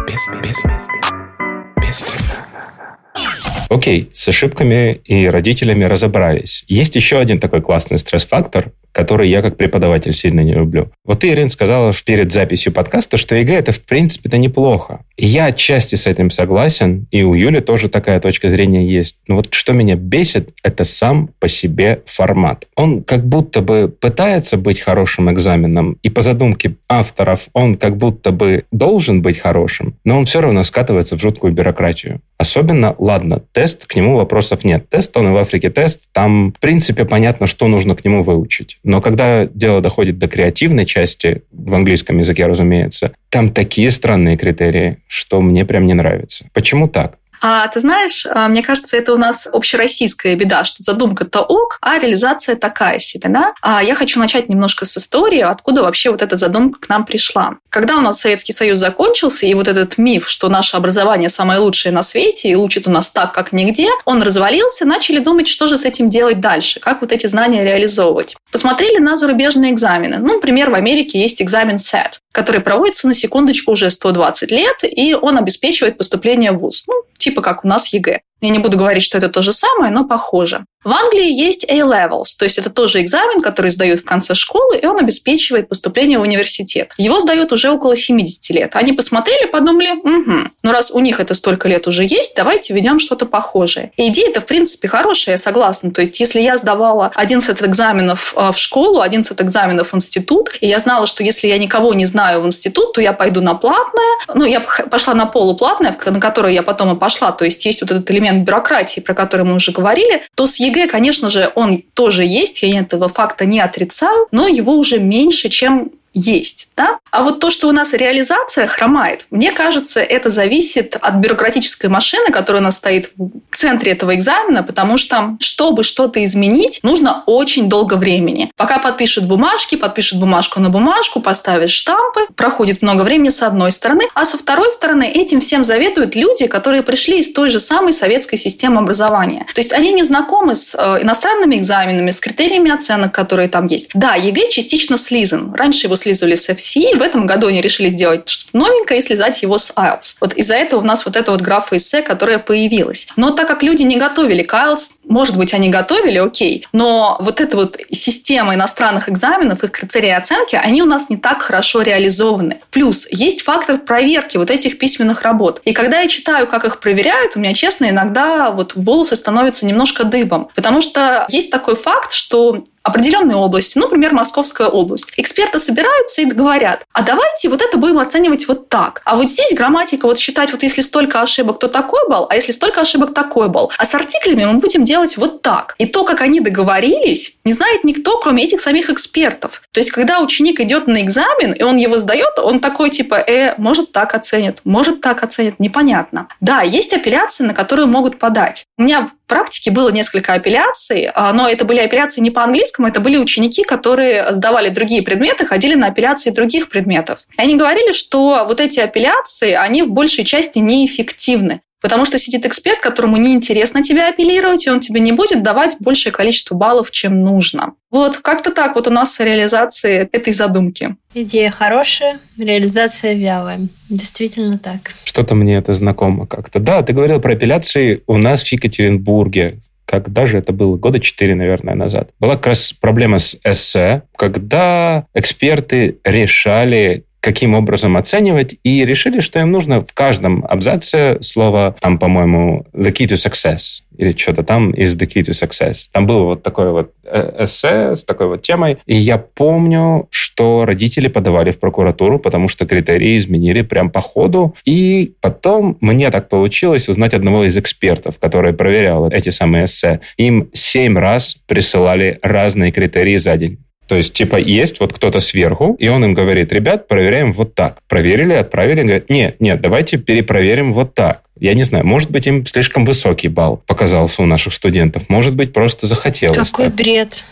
Speaker 4: Без, без, без языка.
Speaker 1: Окей, с ошибками и родителями разобрались. Есть еще один такой классный стресс-фактор, который я как преподаватель сильно не люблю. Вот ты, Ирин, сказала перед записью подкаста, что ЕГЭ это в принципе-то неплохо. И я отчасти с этим согласен, и у Юли тоже такая точка зрения есть. Но вот что меня бесит, это сам по себе формат. Он как будто бы пытается быть хорошим экзаменом, и по задумке авторов он как будто бы должен быть хорошим, но он все равно скатывается в жуткую бюрократию. Особенно, ладно, тест, к нему вопросов нет. Тест, он и в Африке тест, там, в принципе, понятно, что нужно к нему выучить. Но когда дело доходит до креативной части, в английском языке, разумеется, там такие странные критерии, что мне прям не нравится. Почему так?
Speaker 3: А ты знаешь, а, мне кажется, это у нас общероссийская беда, что задумка-то ок, а реализация такая себе, да? А я хочу начать немножко с истории, откуда вообще вот эта задумка к нам пришла. Когда у нас Советский Союз закончился, и вот этот миф, что наше образование самое лучшее на свете и учит у нас так, как нигде, он развалился, начали думать, что же с этим делать дальше, как вот эти знания реализовывать. Посмотрели на зарубежные экзамены. Ну, например, в Америке есть экзамен SAT, который проводится на секундочку уже 120 лет, и он обеспечивает поступление в ВУЗ. Ну, типа как у нас ЕГЭ. Я не буду говорить, что это то же самое, но похоже. В Англии есть A-Levels, то есть это тоже экзамен, который сдают в конце школы, и он обеспечивает поступление в университет. Его сдают уже около 70 лет. Они посмотрели, подумали, угу, ну раз у них это столько лет уже есть, давайте введем что-то похожее. И идея это в принципе хорошая, я согласна. То есть если я сдавала 11 экзаменов э, в школу, 11 экзаменов в институт, и я знала, что если я никого не знаю в институт, то я пойду на платное, ну, я пошла на полуплатное, на которое я потом и пошла, то есть есть вот этот элемент бюрократии, про который мы уже говорили, то с ЕГЭ ЕГЭ, конечно же, он тоже есть, я этого факта не отрицаю, но его уже меньше, чем есть. Да? А вот то, что у нас реализация хромает, мне кажется, это зависит от бюрократической машины, которая у нас стоит в центре этого экзамена, потому что, чтобы что-то изменить, нужно очень долго времени. Пока подпишут бумажки, подпишут бумажку на бумажку, поставят штампы, проходит много времени с одной стороны, а со второй стороны этим всем заведуют люди, которые пришли из той же самой советской системы образования. То есть они не знакомы с э, иностранными экзаменами, с критериями оценок, которые там есть. Да, ЕГЭ частично слизан. Раньше его слизали с FCE, в этом году они решили сделать что-то новенькое и слизать его с IELTS. Вот из-за этого у нас вот эта вот графа эссе, которая появилась. Но так как люди не готовили к IELTS, может быть, они готовили, окей, но вот эта вот система иностранных экзаменов, их критерии оценки, они у нас не так хорошо реализованы. Плюс есть фактор проверки вот этих письменных работ. И когда я читаю, как их проверяют, у меня, честно, иногда вот волосы становятся немножко дыбом. Потому что есть такой факт, что определенной области, ну, например, Московская область. Эксперты собираются и говорят, а давайте вот это будем оценивать вот так. А вот здесь грамматика, вот считать, вот если столько ошибок, то такой балл, а если столько ошибок, такой балл. А с артиклями мы будем делать вот так. И то, как они договорились, не знает никто, кроме этих самих экспертов. То есть, когда ученик идет на экзамен, и он его сдает, он такой типа, э, может так оценит, может так оценит, непонятно. Да, есть апелляции, на которые могут подать. У меня практике было несколько апелляций, а, но это были апелляции не по-английскому, это были ученики, которые сдавали другие предметы, ходили на апелляции других предметов. И они говорили, что вот эти апелляции, они в большей части неэффективны. Потому что сидит эксперт, которому неинтересно тебя апеллировать, и он тебе не будет давать большее количество баллов, чем нужно. Вот как-то так вот у нас с реализацией этой задумки.
Speaker 2: Идея хорошая, реализация вялая. Действительно так.
Speaker 1: Что-то мне это знакомо как-то. Да, ты говорил про апелляции у нас в Екатеринбурге когда же это было, года четыре, наверное, назад. Была как раз проблема с эссе, когда эксперты решали, каким образом оценивать, и решили, что им нужно в каждом абзаце слово, там, по-моему, the key to success, или что-то там is the key to success. Там было вот такое вот э, эссе с такой вот темой, и я помню, что родители подавали в прокуратуру, потому что критерии изменили прям по ходу, и потом мне так получилось узнать одного из экспертов, который проверял эти самые эссе. Им семь раз присылали разные критерии за день. То есть, типа, есть вот кто-то сверху, и он им говорит, ребят, проверяем вот так. Проверили, отправили, говорят, нет, нет, давайте перепроверим вот так. Я не знаю, может быть, им слишком высокий балл показался у наших студентов, может быть, просто захотелось.
Speaker 2: Какой
Speaker 1: так.
Speaker 2: бред.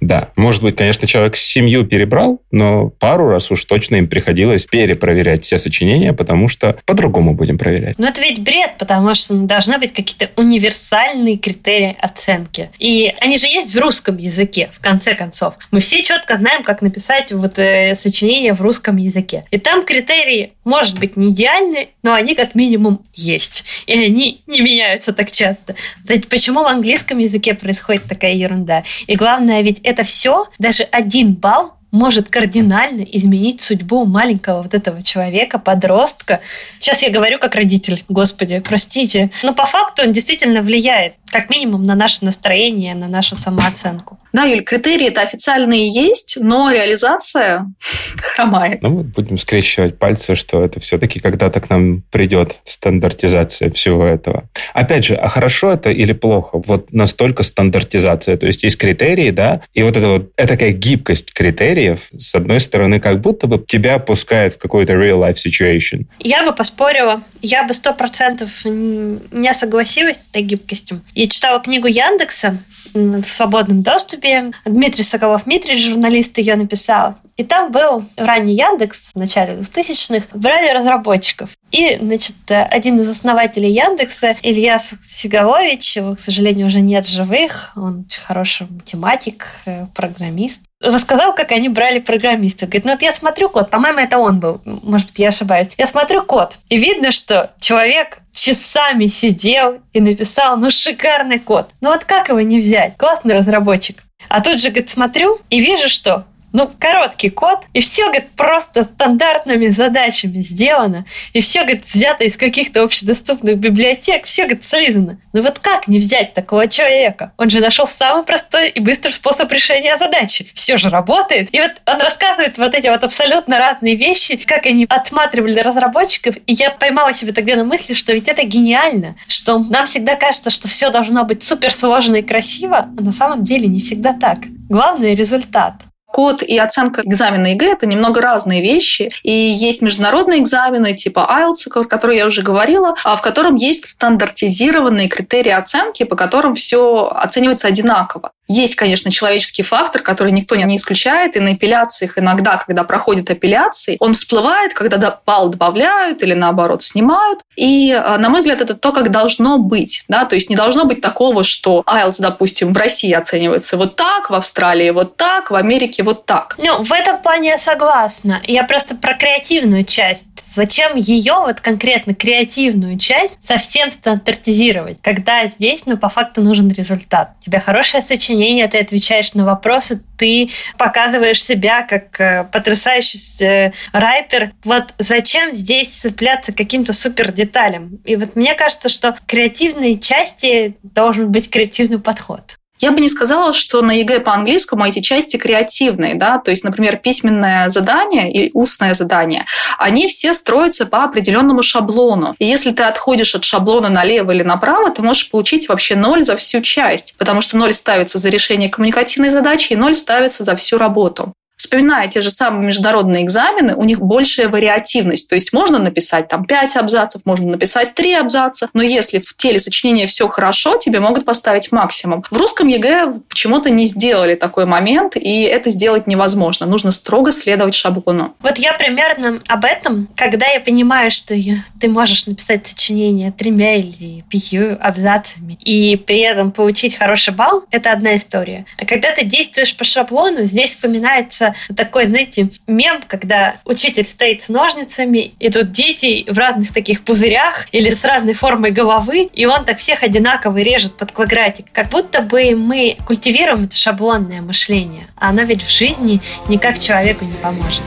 Speaker 1: Да, может быть, конечно, человек семью перебрал, но пару раз уж точно им приходилось перепроверять все сочинения, потому что по-другому будем проверять.
Speaker 2: Но это ведь бред, потому что должны быть какие-то универсальные критерии оценки. И они же есть в русском языке, в конце концов. Мы все четко знаем, как написать вот э, сочинение в русском языке. И там критерии, может быть, не идеальны, но они как минимум есть. И они не меняются так часто. Почему в английском языке происходит такая ерунда? И главное, ведь это все, даже один балл может кардинально изменить судьбу маленького вот этого человека, подростка. Сейчас я говорю как родитель, господи, простите. Но по факту он действительно влияет, как минимум, на наше настроение, на нашу самооценку.
Speaker 3: Да, Юль, критерии это официальные есть, но реализация хромает.
Speaker 1: Ну, будем скрещивать пальцы, что это все-таки когда-то к нам придет стандартизация всего этого. Опять же, а хорошо это или плохо? Вот настолько стандартизация. То есть есть критерии, да, и вот это вот это такая гибкость критериев, с одной стороны, как будто бы тебя опускает в какой-то real-life situation.
Speaker 2: Я бы поспорила. Я бы сто процентов не согласилась с этой гибкостью. Я читала книгу Яндекса в свободном доступе. Дмитрий Соколов-Митрич, журналист, ее написал. И там был ранний Яндекс в начале 2000-х. Брали разработчиков. И, значит, один из основателей Яндекса, Илья Сигалович, его, к сожалению, уже нет живых, он очень хороший математик, э, программист, рассказал, как они брали программистов. Говорит, ну вот я смотрю код, по-моему, это он был, может быть, я ошибаюсь. Я смотрю код, и видно, что человек часами сидел и написал, ну, шикарный код. Ну вот как его не взять? Классный разработчик. А тут же, говорит, смотрю и вижу, что ну, короткий код, и все, говорит, просто стандартными задачами сделано, и все, говорит, взято из каких-то общедоступных библиотек, все, говорит, слизано. Ну вот как не взять такого человека? Он же нашел самый простой и быстрый способ решения задачи. Все же работает. И вот он рассказывает вот эти вот абсолютно разные вещи, как они отсматривали разработчиков, и я поймала себя тогда на мысли, что ведь это гениально, что нам всегда кажется, что все должно быть суперсложно и красиво, а на самом деле не всегда так. Главный результат.
Speaker 3: Ход и оценка экзамена ЕГЭ – это немного разные вещи. И есть международные экзамены типа IELTS, о которых я уже говорила, а в котором есть стандартизированные критерии оценки, по которым все оценивается одинаково. Есть, конечно, человеческий фактор, который никто не исключает, и на апелляциях иногда, когда проходят апелляции, он всплывает, когда балл добавляют или наоборот снимают. И, э, на мой взгляд, это то, как должно быть. Да? То есть не должно быть такого, что IELTS, допустим, в России оценивается вот так, в Австралии вот так, в Америке вот так.
Speaker 2: Ну, в этом плане я согласна. Я просто про креативную часть. Зачем ее, вот конкретно креативную часть, совсем стандартизировать, когда здесь, ну, по факту нужен результат. У тебя хорошее сочинение, сочинения, ты отвечаешь на вопросы, ты показываешь себя как э, потрясающий э, writer. Вот зачем здесь цепляться каким-то супер деталям? И вот мне кажется, что креативной части должен быть креативный подход.
Speaker 3: Я бы не сказала, что на ЕГЭ по английскому эти части креативные, да, то есть, например, письменное задание и устное задание, они все строятся по определенному шаблону. И если ты отходишь от шаблона налево или направо, ты можешь получить вообще ноль за всю часть, потому что ноль ставится за решение коммуникативной задачи и ноль ставится за всю работу вспоминая те же самые международные экзамены, у них большая вариативность. То есть можно написать там 5 абзацев, можно написать 3 абзаца, но если в теле сочинения все хорошо, тебе могут поставить максимум. В русском ЕГЭ почему-то не сделали такой момент, и это сделать невозможно. Нужно строго следовать шаблону.
Speaker 2: Вот я примерно об этом, когда я понимаю, что ты можешь написать сочинение тремя или пятью абзацами и при этом получить хороший балл, это одна история. А когда ты действуешь по шаблону, здесь вспоминается такой, знаете, мем, когда учитель стоит с ножницами, и тут дети в разных таких пузырях или с разной формой головы, и он так всех одинаково режет под квадратик. Как будто бы мы культивируем это шаблонное мышление, а оно ведь в жизни никак человеку не поможет.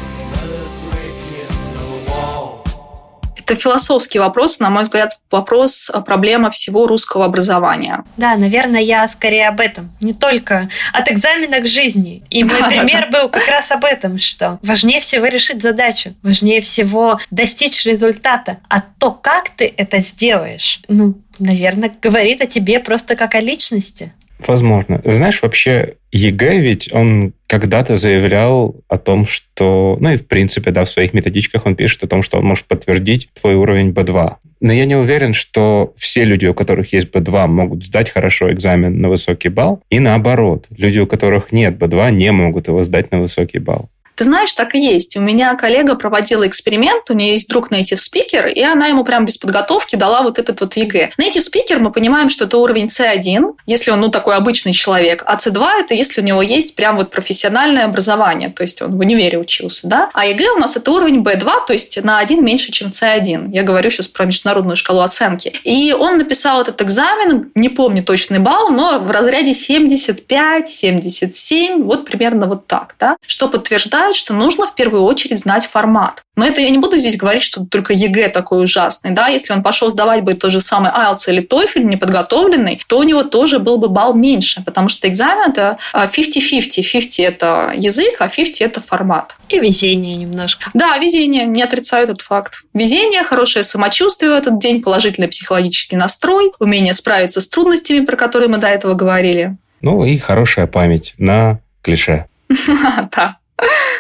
Speaker 3: Это философский вопрос, на мой взгляд, вопрос, а, проблема всего русского образования.
Speaker 2: Да, наверное, я скорее об этом. Не только от экзамена к жизни. И мой пример был как раз об этом, что важнее всего решить задачу, важнее всего достичь результата. А то, как ты это сделаешь, ну, наверное, говорит о тебе просто как о личности.
Speaker 1: Возможно. Знаешь, вообще ЕГЭ ведь он когда-то заявлял о том, что, ну и в принципе, да, в своих методичках он пишет о том, что он может подтвердить твой уровень B2. но я не уверен, что все люди, у которых есть B2, могут сдать хорошо экзамен на высокий балл, и наоборот, люди, у которых нет B2, не могут его сдать на высокий балл.
Speaker 3: Ты знаешь, так и есть. У меня коллега проводила эксперимент, у нее есть друг native speaker, и она ему прям без подготовки дала вот этот вот ЕГЭ. Native speaker мы понимаем, что это уровень C1, если он, ну, такой обычный человек, а C2 это если у него есть прям вот профессиональное образование, то есть он в универе учился, да. А ЕГЭ у нас это уровень B2, то есть на один меньше, чем C1. Я говорю сейчас про международную шкалу оценки. И он написал этот экзамен, не помню точный балл, но в разряде 75, 77, вот примерно вот так, да, что подтверждает, считают, что нужно в первую очередь знать формат. Но это я не буду здесь говорить, что только ЕГЭ такой ужасный. Да? Если он пошел сдавать бы тот же самый IELTS или TOEFL неподготовленный, то у него тоже был бы балл меньше, потому что экзамен это 50-50. 50 это язык, а 50 это формат.
Speaker 2: И везение немножко.
Speaker 3: Да, везение, не отрицаю этот факт. Везение, хорошее самочувствие в этот день, положительный психологический настрой, умение справиться с трудностями, про которые мы до этого говорили.
Speaker 1: Ну и хорошая память на клише.
Speaker 3: Да.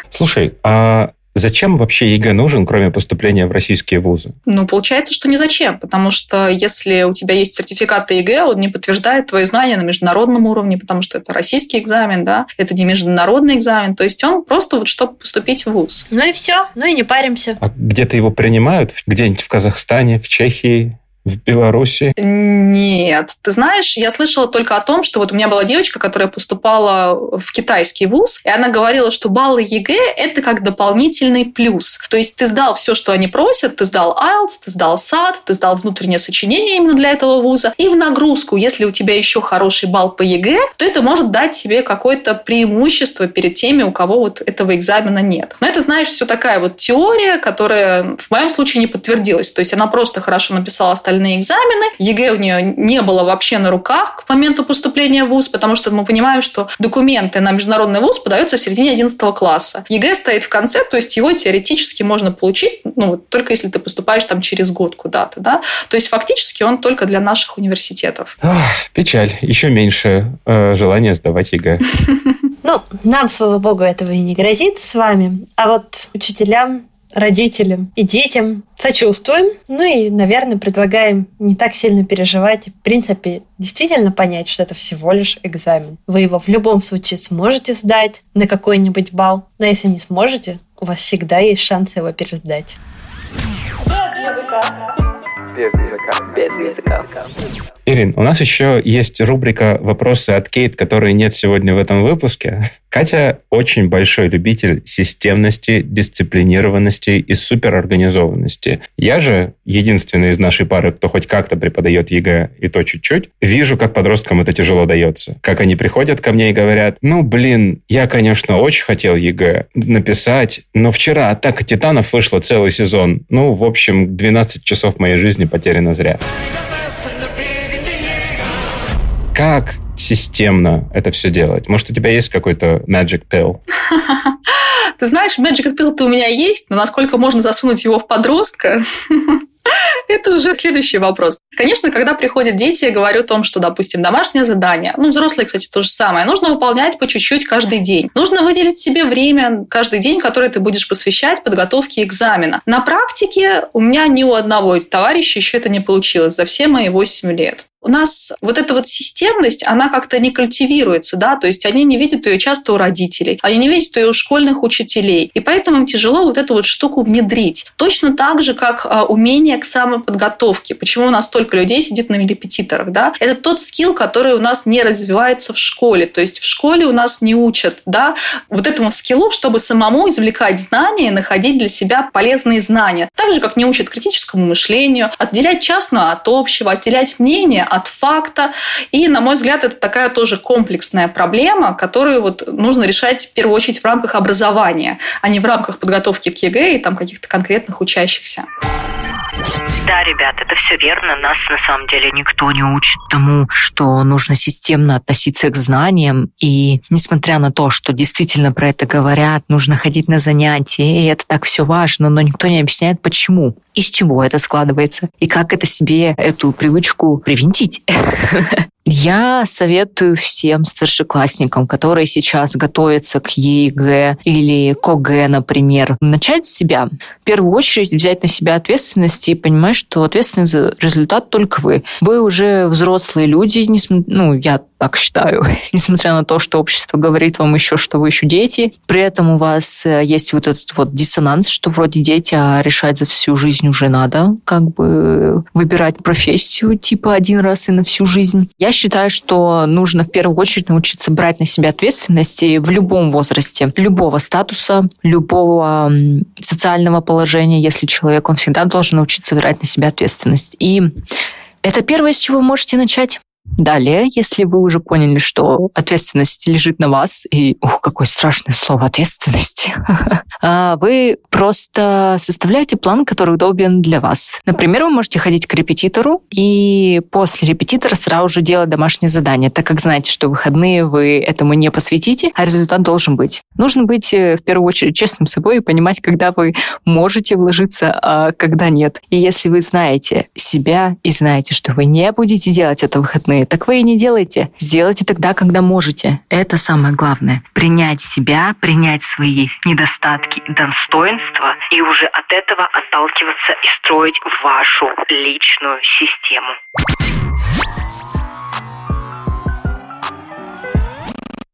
Speaker 1: Слушай, а Зачем вообще ЕГЭ нужен, кроме поступления в российские вузы?
Speaker 3: Ну, получается, что незачем, потому что если у тебя есть сертификат ЕГЭ, он не подтверждает твои знания на международном уровне, потому что это российский экзамен, да, это не международный экзамен, то есть он просто вот чтобы поступить в вуз.
Speaker 2: Ну и все, ну и не паримся.
Speaker 1: А где-то его принимают? Где-нибудь в Казахстане, в Чехии? В Беларуси?
Speaker 3: Нет. Ты знаешь, я слышала только о том, что вот у меня была девочка, которая поступала в китайский вуз, и она говорила, что баллы ЕГЭ – это как дополнительный плюс. То есть ты сдал все, что они просят, ты сдал IELTS, ты сдал SAT, ты сдал внутреннее сочинение именно для этого вуза, и в нагрузку, если у тебя еще хороший балл по ЕГЭ, то это может дать тебе какое-то преимущество перед теми, у кого вот этого экзамена нет. Но это, знаешь, все такая вот теория, которая в моем случае не подтвердилась. То есть она просто хорошо написала остальные экзамены. ЕГЭ у нее не было вообще на руках к моменту поступления в ВУЗ, потому что мы понимаем, что документы на международный ВУЗ подаются в середине 11 класса. ЕГЭ стоит в конце, то есть его теоретически можно получить, ну, только если ты поступаешь там через год куда-то, да. То есть фактически он только для наших университетов.
Speaker 1: Ах, печаль. Еще меньше э, желания сдавать ЕГЭ.
Speaker 2: Ну, нам, слава богу, этого и не грозит с вами. А вот учителям родителям и детям сочувствуем. Ну и, наверное, предлагаем не так сильно переживать. В принципе, действительно понять, что это всего лишь экзамен. Вы его в любом случае сможете сдать на какой-нибудь балл. Но если не сможете, у вас всегда есть шанс его пересдать.
Speaker 4: Без языка.
Speaker 3: Без языка.
Speaker 1: Ирин, у нас еще есть рубрика «Вопросы от Кейт», которые нет сегодня в этом выпуске. Катя очень большой любитель системности, дисциплинированности и суперорганизованности. Я же, единственный из нашей пары, кто хоть как-то преподает ЕГЭ, и то чуть-чуть, вижу, как подросткам это тяжело дается. Как они приходят ко мне и говорят, ну, блин, я, конечно, очень хотел ЕГЭ написать, но вчера «Атака титанов» вышла целый сезон. Ну, в общем, 12 часов моей жизни потеряно зря. Как системно это все делать? Может, у тебя есть какой-то magic pill?
Speaker 3: Ты знаешь, magic pill-то у меня есть, но насколько можно засунуть его в подростка, Это уже следующий вопрос. Конечно, когда приходят дети, я говорю о том, что, допустим, домашнее задание, ну, взрослые, кстати, то же самое, нужно выполнять по чуть-чуть каждый день. Нужно выделить себе время каждый день, которое ты будешь посвящать подготовке экзамена. На практике у меня ни у одного товарища еще это не получилось за все мои 8 лет у нас вот эта вот системность, она как-то не культивируется, да, то есть они не видят ее часто у родителей, они не видят ее у школьных учителей, и поэтому им тяжело вот эту вот штуку внедрить. Точно так же, как а, умение к самоподготовке. Почему у нас столько людей сидит на репетиторах, да? Это тот skill, который у нас не развивается в школе, то есть в школе у нас не учат, да, вот этому скиллу, чтобы самому извлекать знания и находить для себя полезные знания. Так же, как не учат критическому мышлению, отделять частное от общего, отделять мнение от факта. И, на мой взгляд, это такая тоже комплексная проблема, которую вот нужно решать в первую очередь в рамках образования, а не в рамках подготовки к ЕГЭ и там каких-то конкретных учащихся.
Speaker 5: Да, ребят, это все верно. Нас на самом деле никто не учит тому, что нужно системно относиться к знаниям. И несмотря на то, что действительно про это говорят, нужно ходить на занятия, и это так все важно, но никто не объясняет, почему, из чего это складывается, и как это себе эту привычку привинтить шутить. Я советую всем старшеклассникам, которые сейчас готовятся к ЕГЭ или к ОГЭ, например, начать с себя. В первую очередь взять на себя ответственность и понимать, что ответственность за результат только вы. Вы уже взрослые люди, ну, я так считаю, несмотря на то, что общество говорит вам еще, что вы еще дети. При этом у вас э, есть вот этот вот диссонанс, что вроде дети, а решать за всю жизнь уже надо, как бы выбирать профессию типа один раз и на всю жизнь. Я считаю, что нужно в первую очередь научиться брать на себя ответственность в любом возрасте, любого статуса, любого социального положения, если человек, он всегда должен научиться брать на себя ответственность. И это первое, с чего вы можете начать. Далее, если вы уже поняли, что ответственность лежит на вас, и, ух, какое страшное слово ответственность, а, вы просто составляете план, который удобен для вас. Например, вы можете ходить к репетитору и после репетитора сразу же делать домашнее задание, так как знаете, что выходные вы этому не посвятите, а результат должен быть. Нужно быть э, в первую очередь честным с собой и понимать, когда вы можете вложиться, а когда нет. И если вы знаете себя и знаете, что вы не будете делать это в выходные, в выходные, так вы и не делайте. Сделайте тогда, когда можете. Это самое главное. Принять себя, принять свои недостатки и достоинства, и уже от этого отталкиваться и строить вашу личную систему.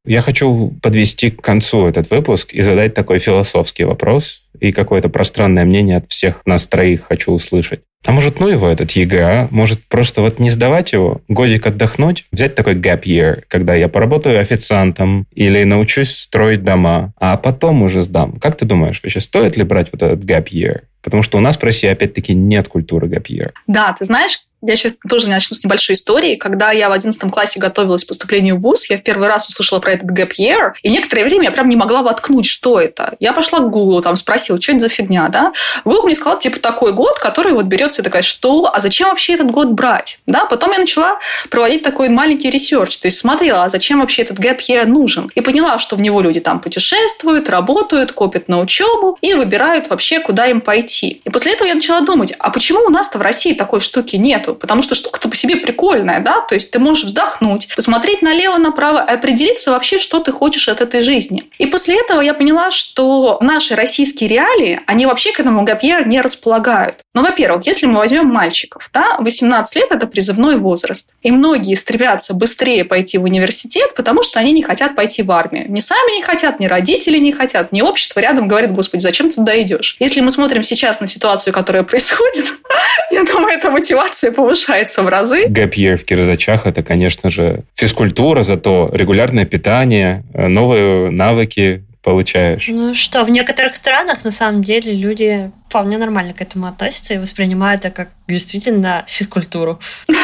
Speaker 1: Я хочу подвести к концу этот выпуск и задать такой философский вопрос и какое-то пространное мнение от всех нас троих хочу услышать. А может, ну его, этот ЕГЭ, может просто вот не сдавать его, годик отдохнуть, взять такой gap year, когда я поработаю официантом или научусь строить дома, а потом уже сдам. Как ты думаешь, вообще стоит ли брать вот этот gap year? Потому что у нас в России, опять-таки, нет культуры gap year.
Speaker 3: Да, ты знаешь, я сейчас тоже начну с небольшой истории. Когда я в 11 классе готовилась к поступлению в ВУЗ, я в первый раз услышала про этот gap year, и некоторое время я прям не могла воткнуть, что это. Я пошла к Google, там спросила, что это за фигня, да? Google мне сказал, типа, такой год, который вот берется и такая, что? А зачем вообще этот год брать? Да, потом я начала проводить такой маленький research, то есть смотрела, а зачем вообще этот gap year нужен? И поняла, что в него люди там путешествуют, работают, копят на учебу и выбирают вообще, куда им пойти. И после этого я начала думать, а почему у нас-то в России такой штуки нету? Потому что штука-то по себе прикольная, да, то есть ты можешь вздохнуть, посмотреть налево-направо определиться вообще, что ты хочешь от этой жизни. И после этого я поняла, что наши российские реалии, они вообще к этому gap year не располагают. Ну, во-первых, если мы возьмем мальчиков, да, 18 лет – это призывной возраст. И многие стремятся быстрее пойти в университет, потому что они не хотят пойти в армию. Ни сами не хотят, ни родители не хотят, ни общество рядом говорит, господи, зачем ты туда идешь? Если мы смотрим сейчас на ситуацию, которая происходит, я думаю, эта мотивация повышается в разы.
Speaker 1: Гэп в Кирзачах – это, конечно же, физкультура, зато регулярное питание, э, новые навыки, получаешь.
Speaker 2: Ну что, в некоторых странах на самом деле люди вполне нормально к этому относятся и воспринимают это как действительно физкультуру.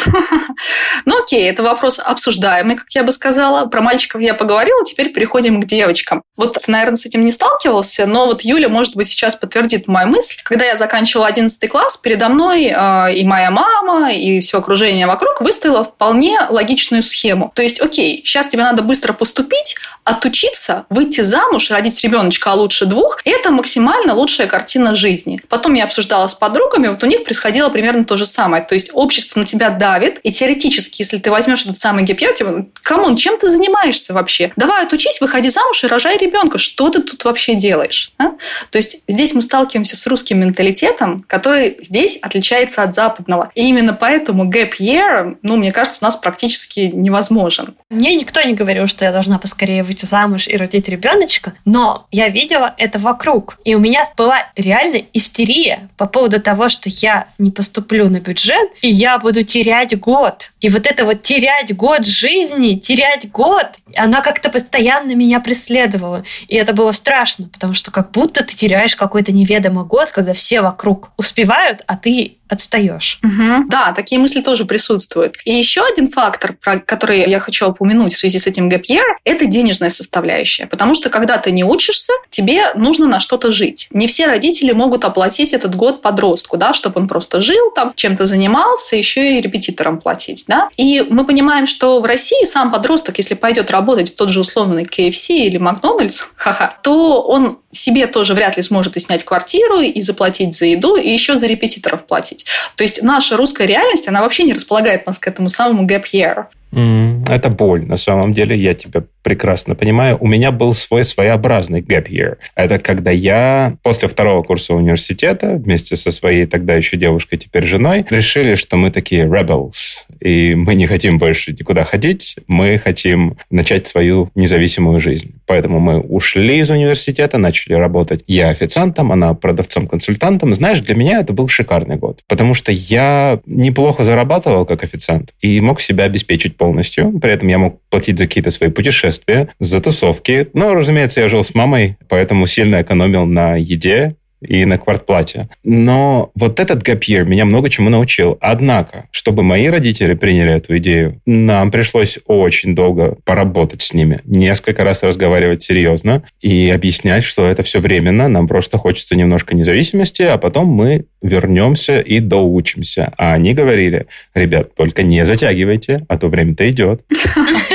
Speaker 3: Ну окей, это вопрос обсуждаемый, как я бы сказала. Про мальчиков я поговорила, теперь переходим к девочкам. Вот, наверное, с этим не сталкивался, но вот Юля, может быть, сейчас подтвердит мою мысль. Когда я заканчивала 11 класс, передо мной э, и моя мама, и все окружение вокруг выставило вполне логичную схему. То есть, окей, сейчас тебе надо быстро поступить, отучиться, выйти замуж, родить ребеночка, а лучше двух. Это максимально лучшая картина жизни. Потом я обсуждала с подругами, вот у них происходило примерно то же самое. То есть общество на тебя давит, и теоретически, если ты возьмешь этот самый gap year, типа, come on, чем ты занимаешься вообще? Давай отучись, выходи замуж и рожай ребенка. Что ты тут вообще делаешь? А? То есть здесь мы сталкиваемся с русским менталитетом, который здесь отличается от западного. И именно поэтому gap year, ну, мне кажется, у нас практически невозможен.
Speaker 2: Мне никто не говорил, что я должна поскорее выйти замуж и родить ребеночка, но я видела это вокруг. И у меня была реально истерия по поводу того, что я не поступлю на бюджет, и я буду терять год. И вот это вот терять год жизни, терять год, она как-то постоянно меня преследовала. И это было страшно, потому что как будто ты теряешь какой-то неведомый год, когда все вокруг успевают, а ты отстаешь.
Speaker 3: Угу. Да, такие мысли тоже присутствуют. И еще один фактор, про который я хочу упомянуть в связи с этим gap year, это денежная составляющая. Потому что когда ты не учишься, тебе нужно на что-то жить. Не все родители могут оплатить этот год подростку, да, чтобы он просто жил там, чем-то занимался, еще и репетитором платить. Да? И мы понимаем, что в России сам подросток, если пойдет работать в тот же условный KFC или Макдональдс, то он себе тоже вряд ли сможет и снять квартиру, и заплатить за еду, и еще за репетиторов платить. То есть наша русская реальность, она вообще не располагает нас к этому самому gap year.
Speaker 1: Это боль, на самом деле, я тебя прекрасно понимаю. У меня был свой своеобразный gap year. Это когда я после второго курса университета вместе со своей тогда еще девушкой, теперь женой, решили, что мы такие rebels, и мы не хотим больше никуда ходить, мы хотим начать свою независимую жизнь. Поэтому мы ушли из университета, начали работать. Я официантом, она продавцом-консультантом. Знаешь, для меня это был шикарный год, потому что я неплохо зарабатывал как официант и мог себя обеспечить полностью. При этом я мог платить за какие-то свои путешествия, за тусовки. Но, разумеется, я жил с мамой, поэтому сильно экономил на еде, и на квартплате. Но вот этот year меня много чему научил. Однако, чтобы мои родители приняли эту идею, нам пришлось очень долго поработать с ними. Несколько раз разговаривать серьезно и объяснять, что это все временно, нам просто хочется немножко независимости, а потом мы вернемся и доучимся. А они говорили, ребят, только не затягивайте, а то время-то идет.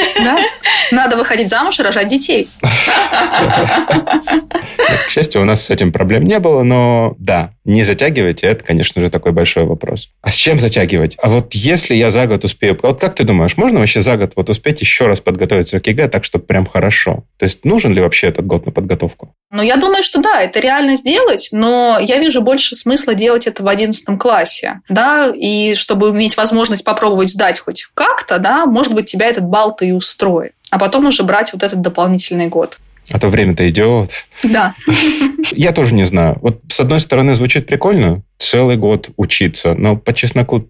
Speaker 3: Надо выходить замуж и рожать детей.
Speaker 1: К счастью, у нас с этим проблем не было, но да, не затягивайте, это, конечно же, такой большой вопрос. А с чем затягивать? А вот если я за год успею... Вот как ты думаешь, можно вообще за год вот успеть еще раз подготовиться к ЕГЭ так, чтобы прям хорошо? То есть нужен ли вообще этот год на подготовку?
Speaker 3: Ну, я думаю, что да, это реально сделать, но я вижу больше смысла делать это в 11 классе, да, и чтобы иметь возможность попробовать сдать хоть как-то, да, может быть, тебя этот балл-то и устроит а потом уже брать вот этот дополнительный год.
Speaker 1: А то время-то идет.
Speaker 3: Да.
Speaker 1: Я тоже не знаю. Вот с одной стороны звучит прикольно, целый год учиться, но по чесноку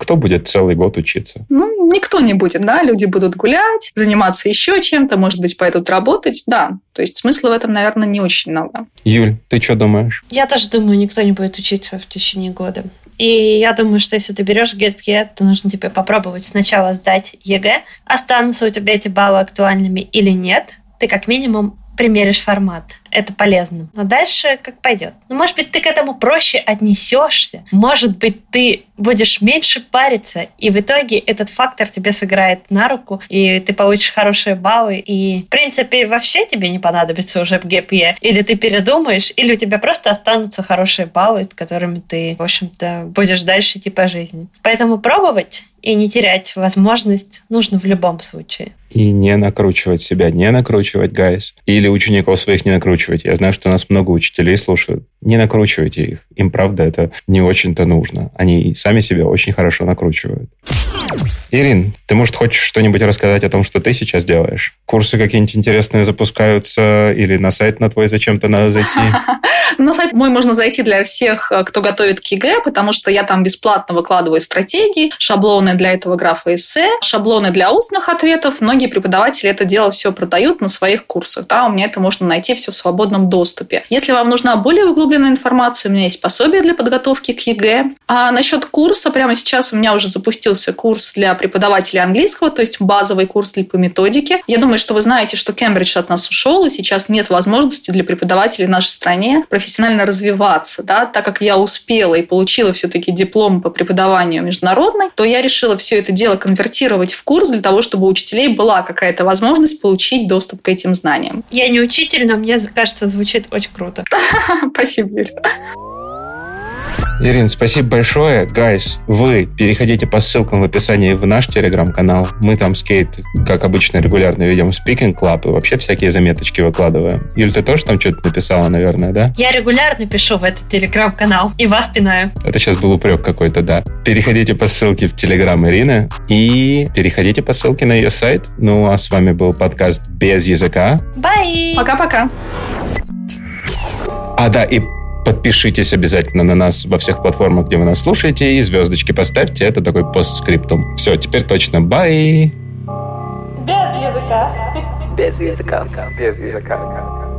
Speaker 1: кто будет целый год учиться?
Speaker 3: Ну, никто не будет, да, люди будут гулять, заниматься еще чем-то, может быть, пойдут работать, да. То есть смысла в этом, наверное, не очень много.
Speaker 1: Юль, ты что думаешь?
Speaker 2: Я тоже думаю, никто не будет учиться в течение года. И я думаю, что если ты берешь GetPE, то нужно тебе попробовать сначала сдать ЕГЭ, останутся у тебя эти баллы актуальными или нет. Ты как минимум примеришь формат это полезно. Но дальше как пойдет. Ну, может быть, ты к этому проще отнесешься. Может быть, ты будешь меньше париться, и в итоге этот фактор тебе сыграет на руку, и ты получишь хорошие баллы, и, в принципе, вообще тебе не понадобится уже ГПЕ. Или ты передумаешь, или у тебя просто останутся хорошие баллы, которыми ты, в общем-то, будешь дальше идти по жизни. Поэтому пробовать и не терять возможность нужно в любом случае.
Speaker 1: И не накручивать себя, не накручивать, гайс. Или учеников своих не накручивать накручивать. Я знаю, что нас много учителей слушают. Не накручивайте их. Им, правда, это не очень-то нужно. Они сами себя очень хорошо накручивают. Ирин, ты, может, хочешь что-нибудь рассказать о том, что ты сейчас делаешь? Курсы какие-нибудь интересные запускаются или на сайт на твой зачем-то надо зайти?
Speaker 3: На сайт мой можно зайти для всех, э, кто готовит к ЕГЭ, потому что я там бесплатно выкладываю стратегии, шаблоны для этого графа эссе, шаблоны для устных ответов. Многие преподаватели это дело все продают на своих курсах. Да, у меня это можно найти все в свободном доступе. Если вам нужна более углубленная информация, у меня есть пособие для подготовки к ЕГЭ. А насчет курса, прямо сейчас у меня уже запустился курс для преподавателей английского, то есть базовый курс по методике. Я думаю, что вы знаете, что Кембридж от нас ушел, и сейчас нет возможности для преподавателей в нашей стране профессионально развиваться. Да? Так как я успела и получила все-таки диплом по преподаванию международной, то я решила все это дело конвертировать в курс для того, чтобы у учителей была какая-то возможность получить доступ к этим знаниям.
Speaker 2: Я не учитель, но мне кажется, звучит очень круто.
Speaker 3: Спасибо, Юля.
Speaker 1: Ирин, спасибо большое. Гайс, вы переходите по ссылкам в описании в наш телеграм-канал. Мы там с Кейт, как обычно, регулярно ведем Speaking Club и вообще всякие заметочки выкладываем. Юль, ты тоже там что-то написала, наверное, да?
Speaker 2: Я регулярно пишу в этот телеграм-канал и вас пинаю.
Speaker 1: Это сейчас был упрек какой-то, да. Переходите по ссылке в телеграм Ирины и переходите по ссылке на ее сайт. Ну, а с вами был подкаст «Без языка».
Speaker 2: Бай!
Speaker 3: Пока-пока!
Speaker 1: А, да, и Подпишитесь обязательно на нас во всех платформах, где вы нас слушаете, и звездочки поставьте. Это такой постскриптум. Все, теперь точно. Бай!
Speaker 2: Без языка.
Speaker 4: Без языка. Без языка.